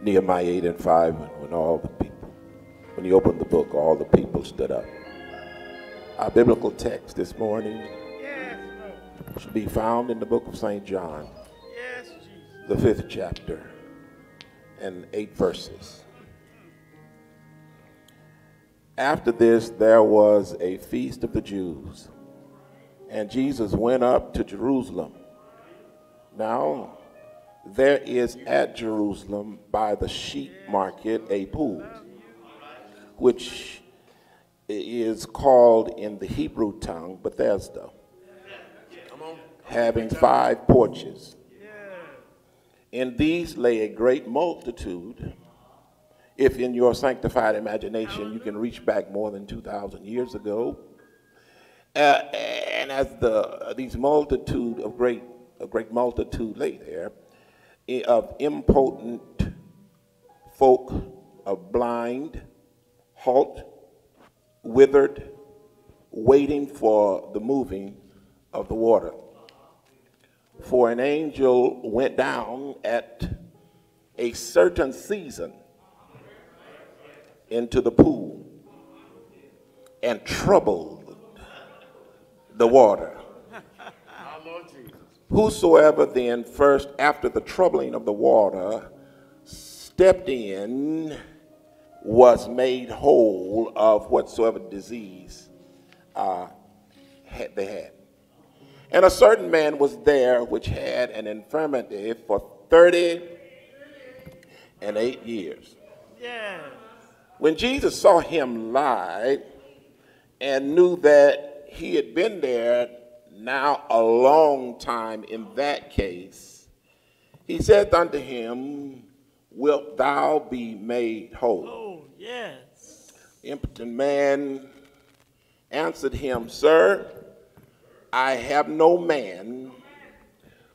Nehemiah 8 and 5, when, all the people, when he opened the book, all the people stood up. Our biblical text this morning should be found in the book of St. John, the fifth chapter, and eight verses. After this, there was a feast of the Jews, and Jesus went up to Jerusalem. Now, there is at Jerusalem by the sheep market a pool, which is called in the Hebrew tongue Bethesda, having five porches. In these lay a great multitude. If in your sanctified imagination you can reach back more than 2,000 years ago, uh, and as the these multitude of great a great multitude lay there, of impotent folk, of blind, halt, withered, waiting for the moving of the water. For an angel went down at a certain season into the pool and troubled the water. Whosoever then first, after the troubling of the water, stepped in, was made whole of whatsoever disease uh, had, they had. And a certain man was there which had an infirmity for 30 and eight years. Yeah. When Jesus saw him lie and knew that he had been there now a long time in that case, he said unto him, Wilt thou be made whole? Oh, yes. The impotent man answered him, Sir, I have no man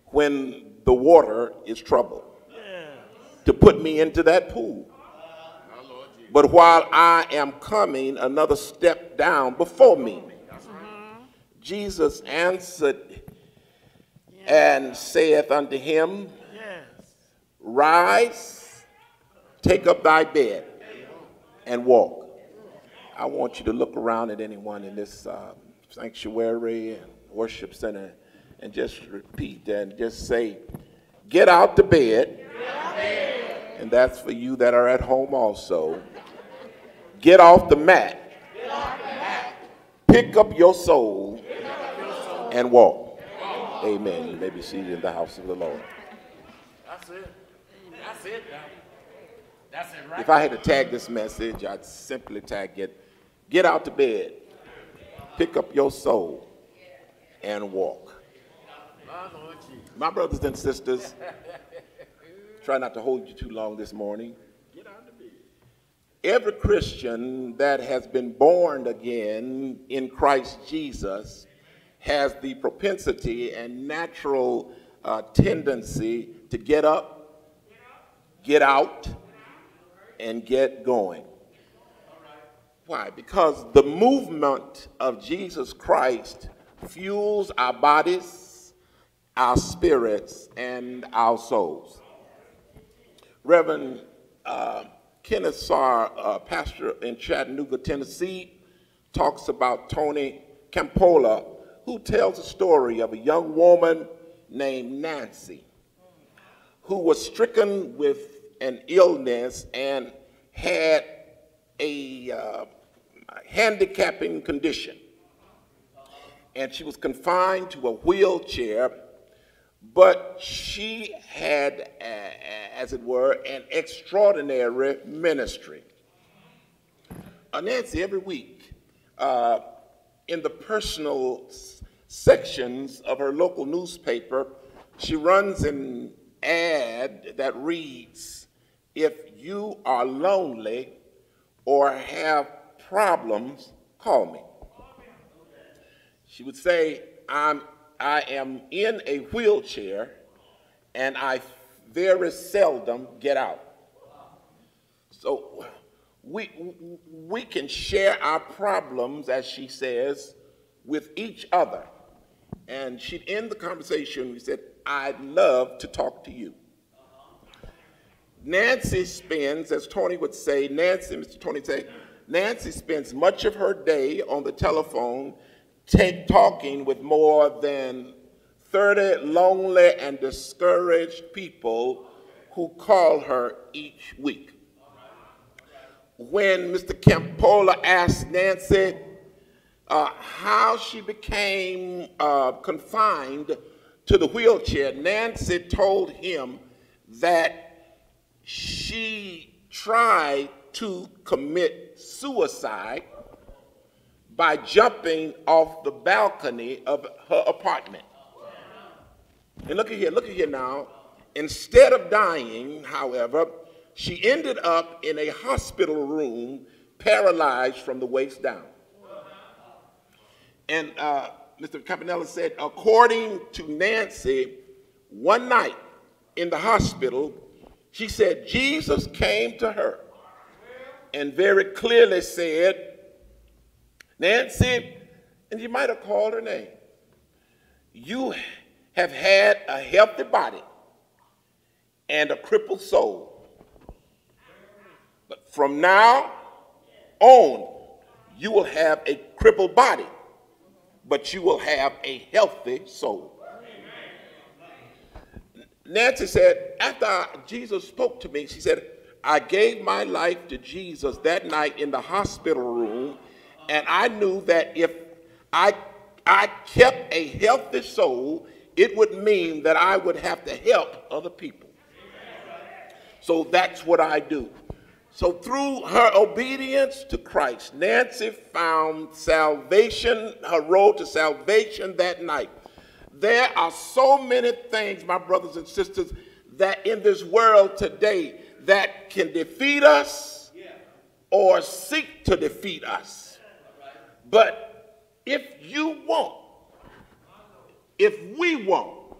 when the water is troubled Yes. to put me into that pool. But while I am coming, another step down before me. Jesus answered and saith unto him, Yes. Rise, take up thy bed, and walk. I want you to look around at anyone in this um, sanctuary and worship center and just repeat and just say, Get out the bed. And that's for you that are at home also. Get off the mat. Pick up your soul and walk. Amen. You may be seated in the house of the Lord. That's it. That's it. That's it right. If I had to tag this message, I'd simply tag it get out to bed, pick up your soul, and walk. My My brothers and sisters, try not to hold you too long this morning. Get out of bed. Every Christian that has been born again in Christ Jesus has the propensity and natural uh, tendency to get up, get out, and get going. Why? Because the movement of Jesus Christ fuels our bodies, our spirits, and our souls. Reverend uh, Kenneth Sarr, uh, pastor in Chattanooga, Tennessee, talks about Tony Campolo, who tells a story of a young woman named Nancy, who was stricken with an illness and had a uh, handicapping condition. And she was confined to a wheelchair, but she had, uh, as it were, an extraordinary ministry. Uh, Nancy, every week, uh, in the personal sections of her local newspaper, she runs an ad that reads, If you are lonely or have problems, call me. She would say, I'm, I am in a wheelchair and I very seldom get out. So we, we can share our problems, as she says, with each other. And she'd end the conversation, we said, I'd love to talk to you. Nancy spends, as Tony would say, Nancy, Mr. Tony say, Nancy spends much of her day on the telephone talking with more than 30 lonely and discouraged people who call her each week. When Mr. Campolo asked Nancy uh, how she became uh, confined to the wheelchair, Nancy told him that she tried to commit suicide by jumping off the balcony of her apartment. And look at here, look at here now. Instead of dying, however, she ended up in a hospital room paralyzed from the waist down. And uh, Mr. Campanella said, according to Nancy, one night in the hospital, she said Jesus came to her and very clearly said, Nancy, and you might have called her name, you have had a healthy body and a crippled soul. From now on, you will have a crippled body, but you will have a healthy soul. Nancy said, after Jesus spoke to me, she said, I gave my life to Jesus that night in the hospital room, and I knew that if I, I kept a healthy soul, it would mean that I would have to help other people. So that's what I do. So through her obedience to Christ, Nancy found salvation, her road to salvation that night. There are so many things, my brothers and sisters, that in this world today that can defeat us or seek to defeat us. But if you won't, if we won't,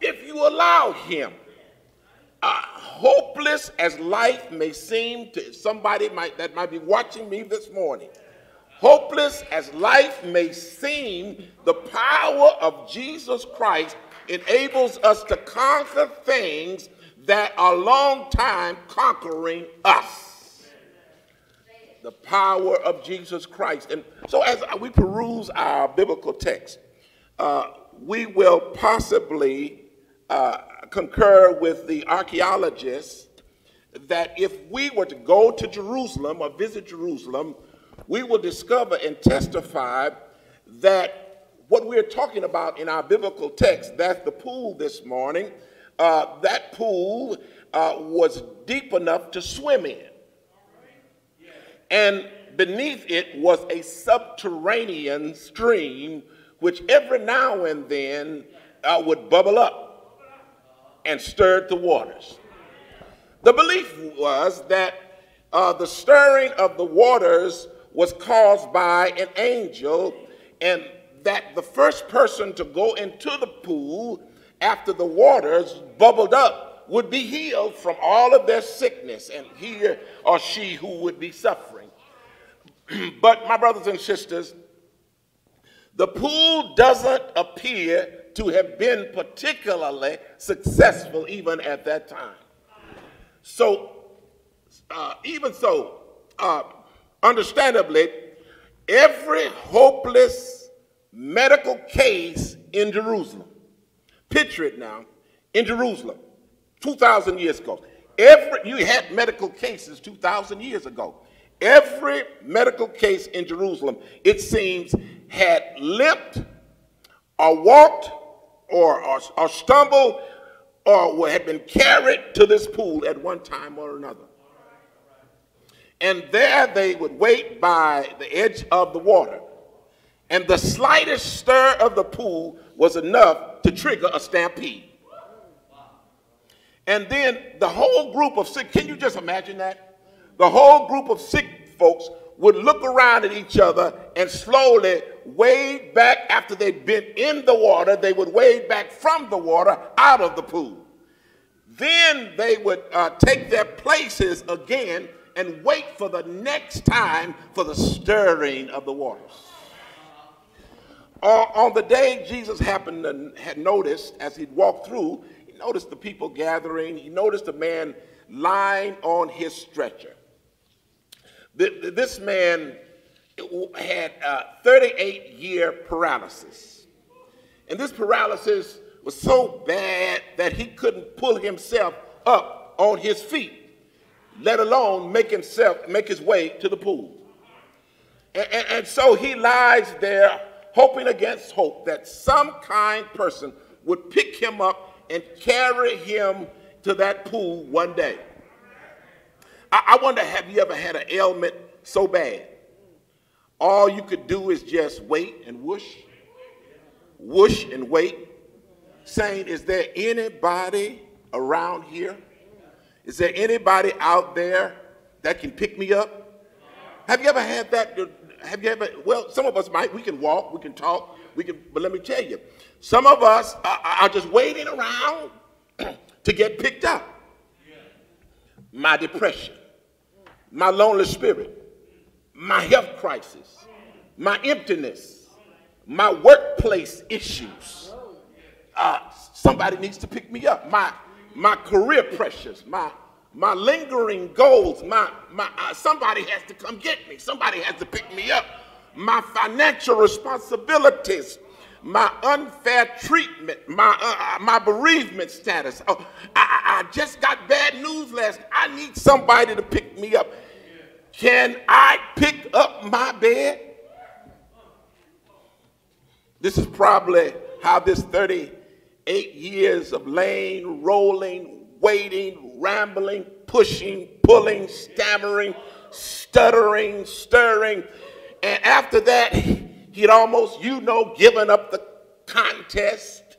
if you allow him, hopeless as life may seem to somebody might, that might be watching me this morning, hopeless as life may seem, the power of Jesus Christ enables us to conquer things that are long time conquering us. The power of Jesus Christ. And so as we peruse our biblical text, uh, we will possibly uh, concur with the archaeologists that if we were to go to Jerusalem or visit Jerusalem, we will discover and testify that what we're talking about in our biblical text, that's the pool this morning, uh, that pool uh, was deep enough to swim in. And beneath it was a subterranean stream which every now and then uh, would bubble up and stirred the waters. The belief was that uh, the stirring of the waters was caused by an angel, and that the first person to go into the pool after the waters bubbled up would be healed from all of their sickness, and he or she who would be suffering. but, my brothers and sisters, the pool doesn't appear to have been particularly successful even at that time. So, uh, even so, uh, understandably, every hopeless medical case in Jerusalem, picture it now, in Jerusalem, 2,000 years ago, every, you had medical cases 2,000 years ago. Every medical case in Jerusalem, it seems, had limped or walked or, or, or stumbled or had been carried to this pool at one time or another. And there they would wait by the edge of the water. And the slightest stir of the pool was enough to trigger a stampede. And then the whole group of sick, can you just imagine that? The whole group of sick folks would look around at each other and slowly wade back after they'd been in the water, they would wade back from the water out of the pool. Then they would uh, take their places again and wait for the next time for the stirring of the waters. Uh, on the day Jesus happened and had noticed as he walked through, he noticed the people gathering. He noticed a man lying on his stretcher. This man had uh, 38 year paralysis. And this paralysis was so bad that he couldn't pull himself up on his feet, let alone make himself make his way to the pool. And, and- and so he lies there hoping against hope that some kind person would pick him up and carry him to that pool one day. I, I wonder have you ever had an ailment so bad? All you could do is just wait and whoosh, whoosh and wait, saying, Is there anybody around here? Is there anybody out there that can pick me up? Have you ever had that? Have you ever? Well, some of us might. We can walk, we can talk, we can. But let me tell you, some of us are, are just waiting around to get picked up. My depression, my lonely spirit, my health crisis, my emptiness, my workplace issues. Uh, somebody needs to pick me up. My my career pressures, my my lingering goals, my my uh, somebody has to come get me. Somebody has to pick me up. My financial responsibilities, my unfair treatment, my uh, my bereavement status. Oh, I I just got bad news last. I need somebody to pick me up. Can I pick up my bed? This is probably how this 38 years of laying, rolling, waiting, rambling, pushing, pulling, stammering, stuttering, stirring. And after that, he'd almost, you know, given up the contest.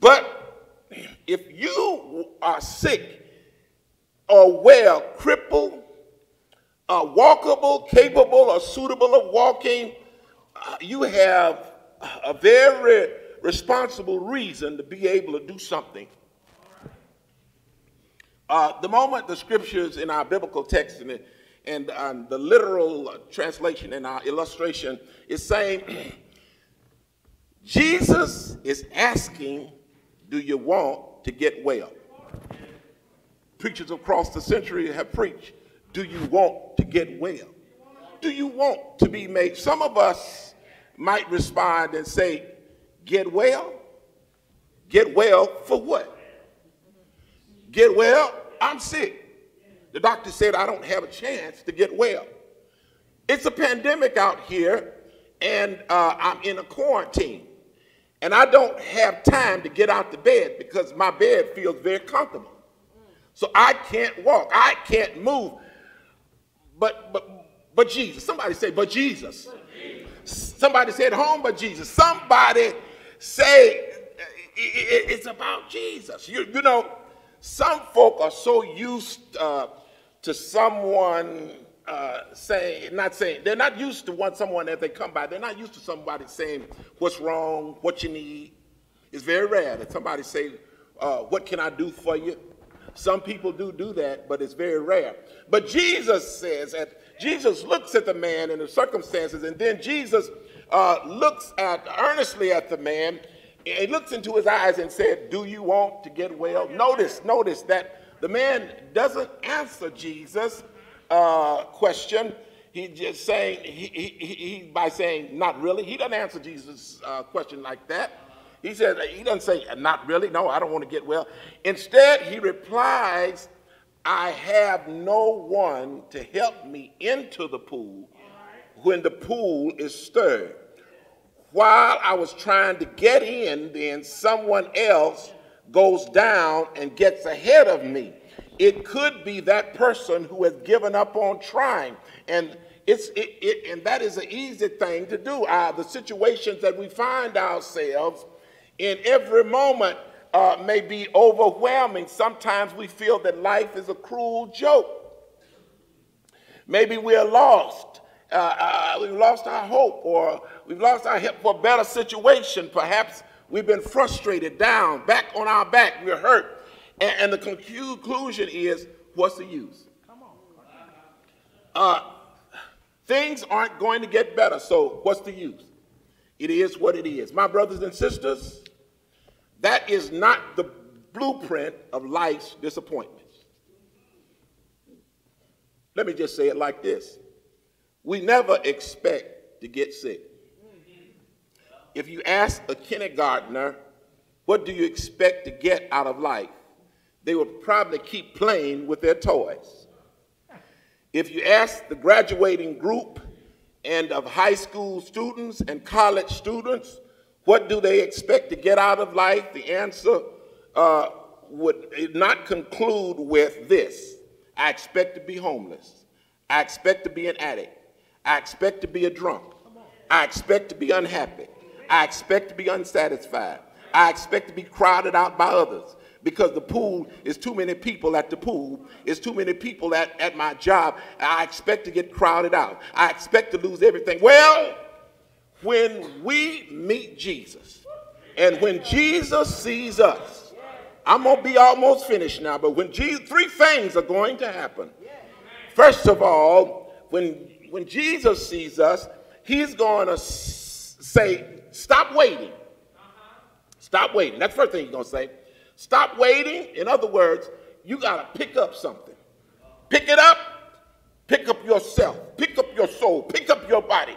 But if you are sick or well, crippled, uh, walkable, capable, or suitable of walking, uh, you have a very responsible reason to be able to do something. Uh, the moment the scriptures in our biblical text and, and um, the literal translation in our illustration is saying, Jesus is asking, Do you want to get well? Preachers across the century have preached, Do you want get well? Do you want to be made? Some of us might respond and say, Get well? Get well for what? Get well? I'm sick. The doctor said I don't have a chance to get well. It's a pandemic out here, and uh, I'm in a quarantine. And I don't have time to get out the bed because my bed feels very comfortable. So I can't walk, I can't move. But but but Jesus. Somebody say, but Jesus. Somebody said home, but Jesus. Somebody say it's about Jesus. You, you know, some folk are so used uh, to someone uh, saying, not saying, they're not used to what someone that they come by, they're not used to somebody saying what's wrong, what you need. It's very rare that somebody say, uh, what can I do for you? Some people do do that, but it's very rare. But Jesus says, that Jesus looks at the man and the circumstances, and then Jesus uh, looks at earnestly at the man. He looks into his eyes and said, "Do you want to get well?" Notice, notice that the man doesn't answer Jesus' uh, question. He just saying he, he, he, he by saying not really. He doesn't answer Jesus' uh, question like that. He says, he doesn't say, not really, no, I don't want to get well. Instead, he replies, I have no one to help me into the pool when the pool is stirred. While I was trying to get in, then someone else goes down and gets ahead of me. It could be that person who has given up on trying. And it's it, it and that is an easy thing to do. Uh, the situations that we find ourselves in every moment uh, may be overwhelming. Sometimes we feel that life is a cruel joke. Maybe we're lost. Uh, uh, we've lost our hope, or we've lost our hope for a better situation. Perhaps we've been frustrated, down, back on our back. We're hurt. And, and the conclusion is what's the use? Come on. Uh, things aren't going to get better, so what's the use? It is what it is. My brothers and sisters, that is not the blueprint of life's disappointments. Let me just say it like this we never expect to get sick. If you ask a kindergartner, what do you expect to get out of life? They will probably keep playing with their toys. If you ask the graduating group and of high school students and college students, what do they expect to get out of life? The answer uh, would not conclude with this I expect to be homeless. I expect to be an addict. I expect to be a drunk. I expect to be unhappy. I expect to be unsatisfied. I expect to be crowded out by others because the pool is too many people at the pool. It's too many people at, at my job. I expect to get crowded out. I expect to lose everything. Well, when we meet Jesus and when Jesus sees us, I'm going to be almost finished now, but when Jesus, three things are going to happen. First of all, when when Jesus sees us, he's going to say, Stop waiting. Stop waiting. That's the first thing he's going to say. Stop waiting. In other words, you got to pick up something. Pick it up. Pick up yourself. Pick up your soul. Pick up your body.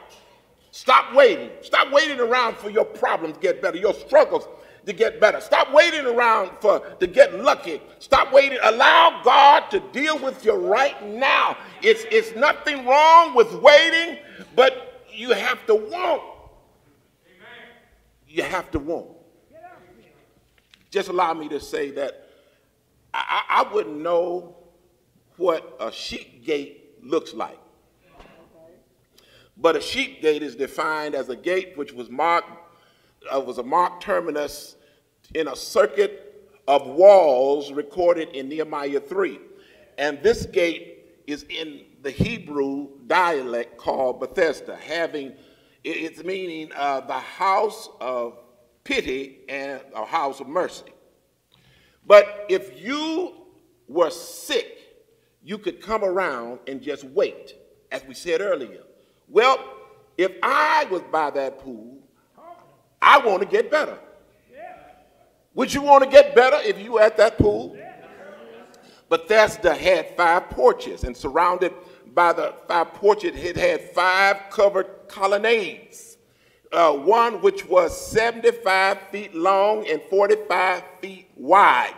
Stop waiting. Stop waiting around for your problems to get better, your struggles to get better. Stop waiting around for to get lucky. Stop waiting. Allow God to deal with you right now. It's it's nothing wrong with waiting, but you have to want. You have to want. Just allow me to say that I, I wouldn't know what a sheep gate looks like. But a sheep gate is defined as a gate which was marked uh, was a marked terminus in a circuit of walls recorded in Nehemiah 3. And this gate is in the Hebrew dialect called Bethesda, having its meaning uh, the house of pity and a house of mercy. But if you were sick, you could come around and just wait, as we said earlier. Well, if I was by that pool, I want to get better. Would you want to get better if you were at that pool? Bethesda had five porches, and surrounded by the five porches, it had five covered colonnades. Uh, one which was 75 feet long and 45 feet wide.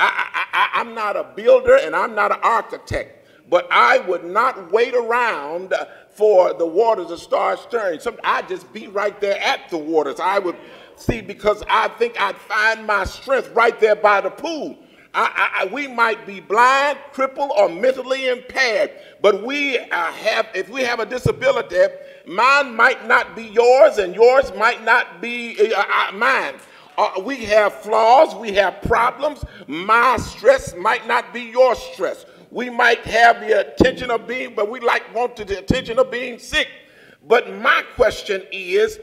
I, I, I'm not a builder and I'm not an architect, but I would not wait around for the waters to start stirring. Some, I'd just be right there at the waters. I would see because I think I'd find my strength right there by the pool. I, I, we might be blind, crippled, or mentally impaired, but we uh, have, if we have a disability, mine might not be yours, and yours might not be uh, uh, mine. Uh, we have flaws, we have problems. My stress might not be your stress. We might have the attention of being, but we like want the attention of being sick. But my question is,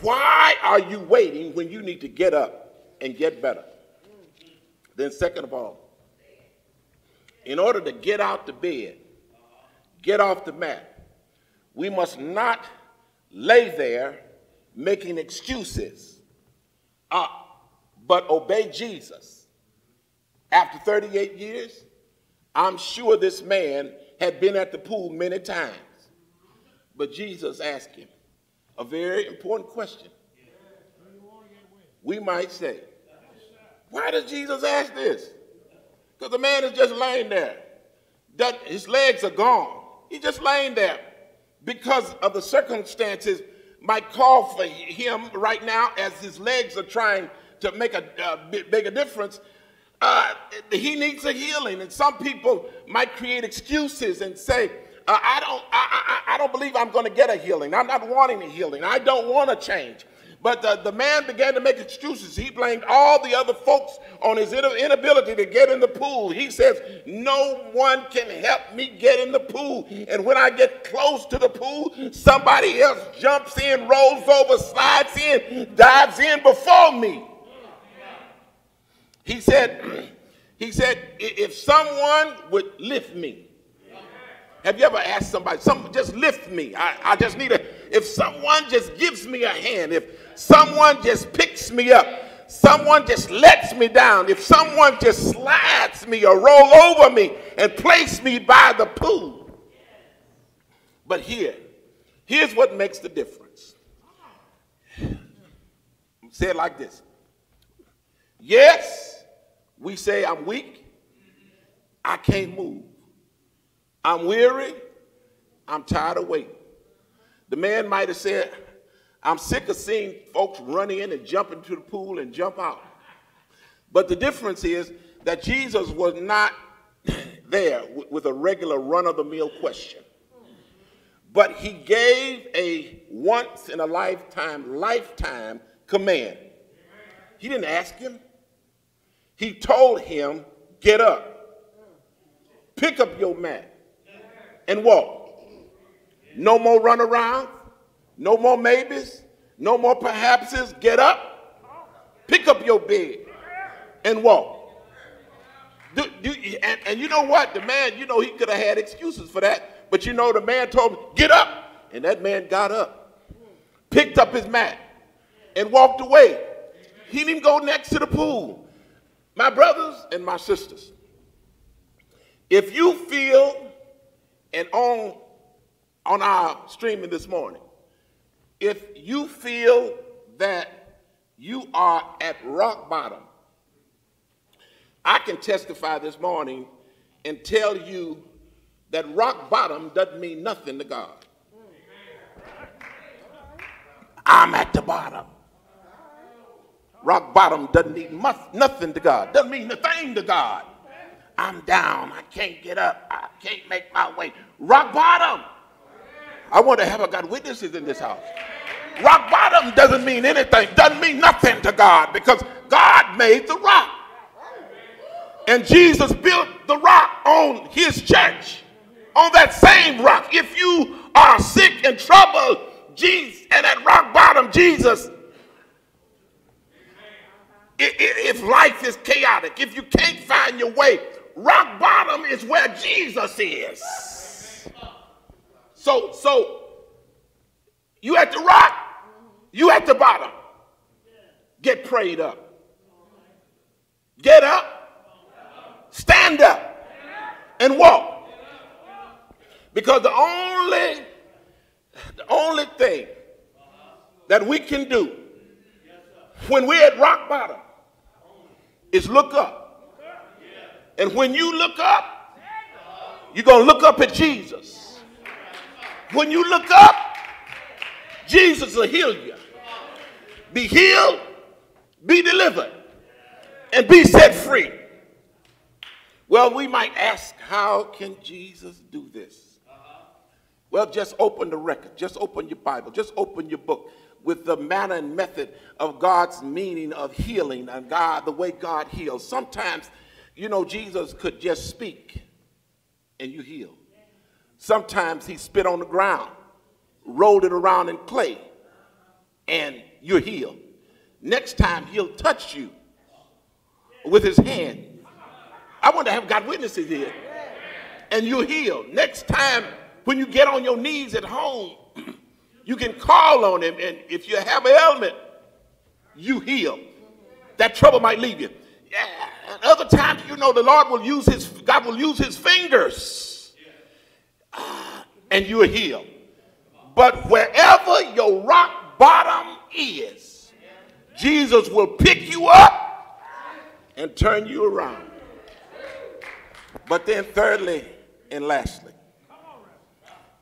why are you waiting when you need to get up and get better? Then, second of all, in order to get out the bed, get off the mat, we must not lay there making excuses, uh, but obey Jesus. After 38 years, I'm sure this man had been at the pool many times. But Jesus asked him a very important question. We might say, why does Jesus ask this? Because the man is just laying there. His legs are gone. He's just laying there because of the circumstances might call for him right now as his legs are trying to make a uh, make a difference. Uh, he needs a healing, and some people might create excuses and say, uh, "I don't, I, I, I don't believe I'm going to get a healing. I'm not wanting a healing. I don't want to change." But the, the man began to make excuses. He blamed all the other folks on his inability to get in the pool. He says, No one can help me get in the pool. And when I get close to the pool, somebody else jumps in, rolls over, slides in, dives in before me. He said, he said, if someone would lift me, have you ever asked somebody, some just lift me? I, I just need a, if someone just gives me a hand, if someone just picks me up, someone just lets me down, if someone just slides me or roll over me and place me by the pool. But here, here's what makes the difference. Say it like this. Yes, we say I'm weak. I can't move. I'm weary. I'm tired of waiting. The man might have said, I'm sick of seeing folks run in and jump into the pool and jump out. But the difference is that Jesus was not there with a regular run of the mill question. But he gave a once in a lifetime, lifetime command. He didn't ask him. He told him, get up, pick up your mat, and walk. No more run around, no more maybes, no more perhapses. Get up, pick up your bed, and walk. Do, do, and, and you know what? The man, you know, he could have had excuses for that. But you know, the man told him, get up. And that man got up, picked up his mat, and walked away. He didn't go next to the pool. My brothers and my sisters, if you feel, and on, on our streaming this morning, if you feel that you are at rock bottom, I can testify this morning and tell you that rock bottom doesn't mean nothing to God. I'm at the bottom. Rock bottom doesn't mean nothing to God, doesn't mean a thing to God. I'm down, I can't get up, I can't make my way. Rock bottom. I want to have a God witnesses in this house. Rock bottom doesn't mean anything, doesn't mean nothing to God because God made the rock. And Jesus built the rock on his church, on that same rock. If you are sick and troubled, Jesus, and at rock bottom, Jesus, if life is chaotic, if you can't find your way, rock bottom is where Jesus is. So, so you at the rock, you at the bottom. Get prayed up. Get up, stand up, and walk. Because the only, the only thing that we can do when we're at rock bottom is look up. And when you look up, you're going to look up at Jesus. When you look up, Jesus will heal you. Be healed, be delivered, and be set free. Well, we might ask, how can Jesus do this? Well, just open the record, just open your Bible, just open your book with the manner and method of God's meaning of healing and God, the way God heals. Sometimes, you know, Jesus could just speak and you heal. Sometimes he spit on the ground, rolled it around in clay, and you're healed. Next time he'll touch you with his hand. I want to have God witnesses here. And you're healed. Next time when you get on your knees at home, you can call on him, and if you have an ailment, you heal. That trouble might leave you. And other times, you know, the Lord will use his, God will use his fingers, uh, and you are healed. But wherever your rock bottom is, Jesus will pick you up and turn you around. But then, thirdly and lastly,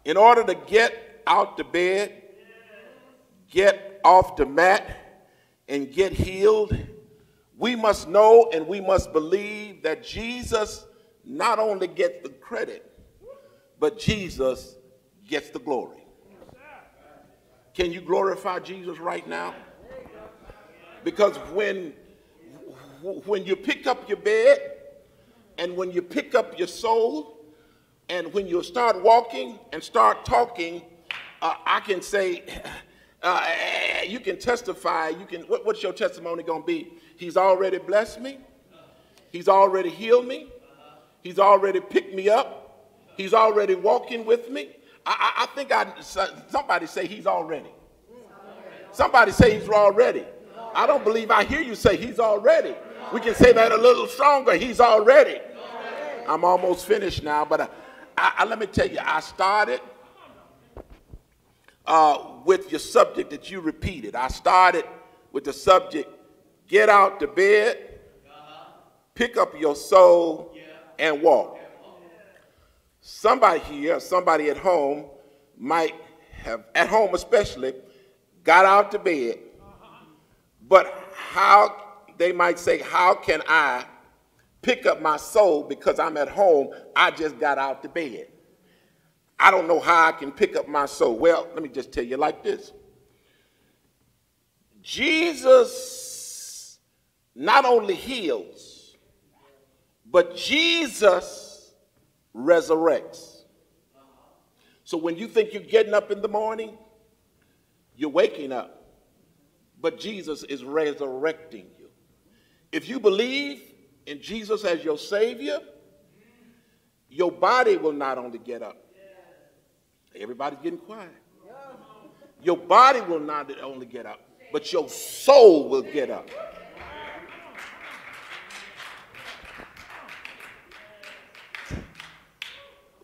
in order to get out the bed, get off the mat, and get healed, we must know and we must believe that Jesus not only gets the credit, but Jesus gets the glory. Can you glorify Jesus right now? Because when, when you pick up your bed and when you pick up your soul and when you start walking and start talking, uh, I can say, uh, you can testify. You can. What, what's your testimony going to be? He's already blessed me. He's already healed me. He's already picked me up. He's already walking with me. I, I, I think I somebody say he's already. Somebody say he's already. I don't believe I hear you say he's already. We can say that a little stronger. He's already. I'm almost finished now, but uh, I, I, let me tell you, I started uh, with your subject that you repeated. I started with the subject, get out to bed, pick up your soul, and walk. Somebody here, somebody at home might have, at home especially, got out to bed, but how, they might say, how can I pick up my soul because I'm at home, I just got out to bed. I don't know how I can pick up my soul. Well, let me just tell you like this. Jesus not only heals, but Jesus resurrects. So when you think you're getting up in the morning, you're waking up, but Jesus is resurrecting you. If you believe in Jesus as your Savior, your body will not only get up. Everybody's getting quiet. Your body will not only get up, but your soul will get up.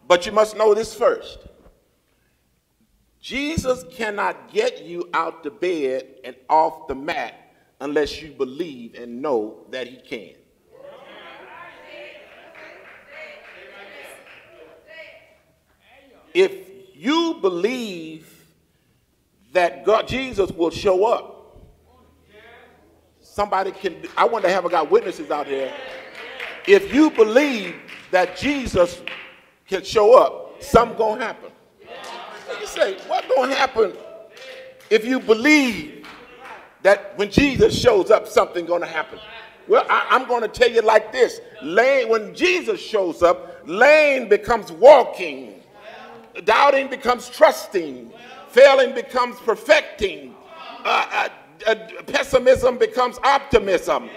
But you must know this first. Jesus cannot get you out the bed and off the mat unless you believe and know that he can. If you believe that God, Jesus will show up, somebody can, I want to have a got witnesses out here. If you believe that Jesus can show up, something gonna happen. You say, what gonna happen if you believe that when Jesus shows up, something gonna happen? Well, I, am to tell you like this: lane, when Jesus shows up, lane becomes walking, doubting becomes trusting, failing becomes perfecting, uh, uh, uh, pessimism becomes optimism,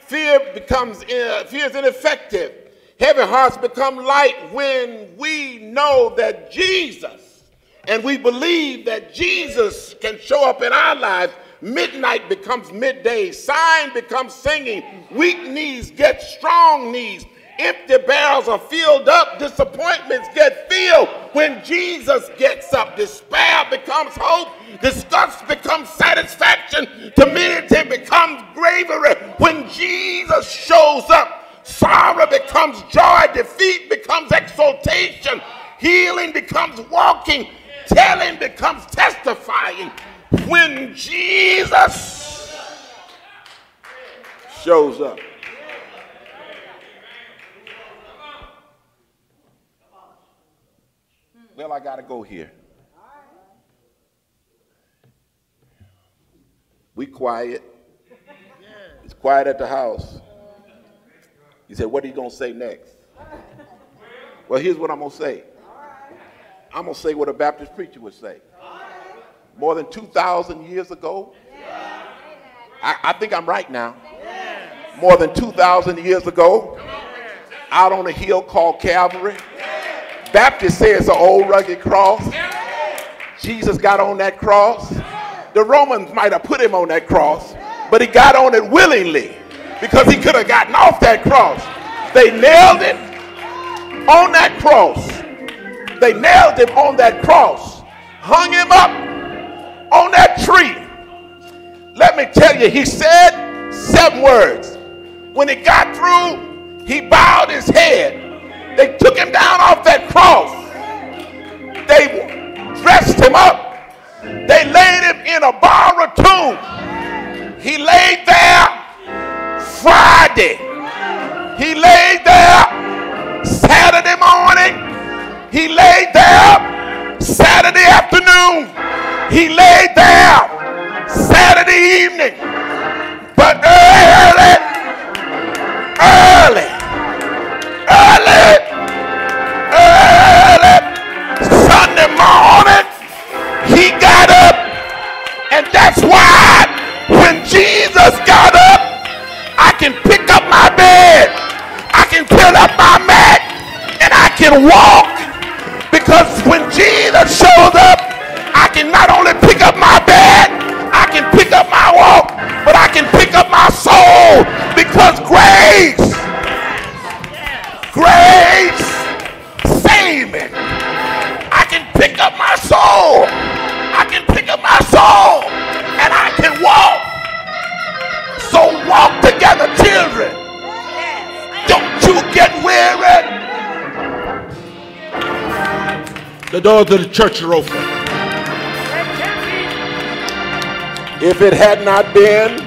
fear becomes uh, fear is ineffective, heavy hearts become light when we know that Jesus and we believe that Jesus can show up in our lives Midnight becomes midday. Sign becomes singing. Weak knees get strong knees. Empty barrels are filled up. Disappointments get filled. When Jesus gets up, despair becomes hope. Disgust becomes satisfaction. Timidity becomes bravery. When Jesus shows up, sorrow becomes joy. Defeat becomes exaltation. Healing becomes walking. Telling becomes testifying when Jesus shows up. Well, I got to go here. We quiet. It's quiet at the house. He said, What are you going to say next? Well, here's what I'm going to say I'm going to say what a Baptist preacher would say more than 2,000 years ago. I, I, think I'm right now. More than 2,000 years ago, out on a hill called Calvary. Baptist say it's an old rugged cross. Jesus got on that cross. The Romans might have put him on that cross, but he got on it willingly because he could have gotten off that cross. They nailed him on that cross. They nailed him on that cross, hung him up on that tree. Let me tell you, he said seven words. When he got through, he bowed his head. They took him down off that cross. They dressed him up. They laid him in a borrowed tomb. He laid there Friday. He laid there Saturday morning. He laid there Saturday afternoon. He laid there Saturday evening, but early, early, the children. Don't you get weary. The doors of the church are open. If it had not been